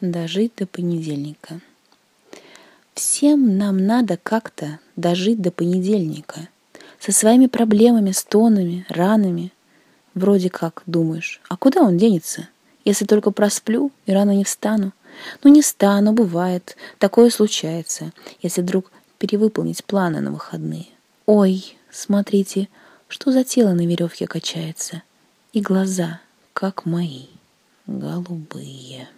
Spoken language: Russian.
Дожить до понедельника. Всем нам надо как-то дожить до понедельника. Со своими проблемами, стонами, ранами. Вроде как думаешь, а куда он денется, если только просплю и рано не встану? Ну не стану, бывает, такое случается, если вдруг перевыполнить планы на выходные. Ой, смотрите, что за тело на веревке качается, и глаза, как мои, голубые.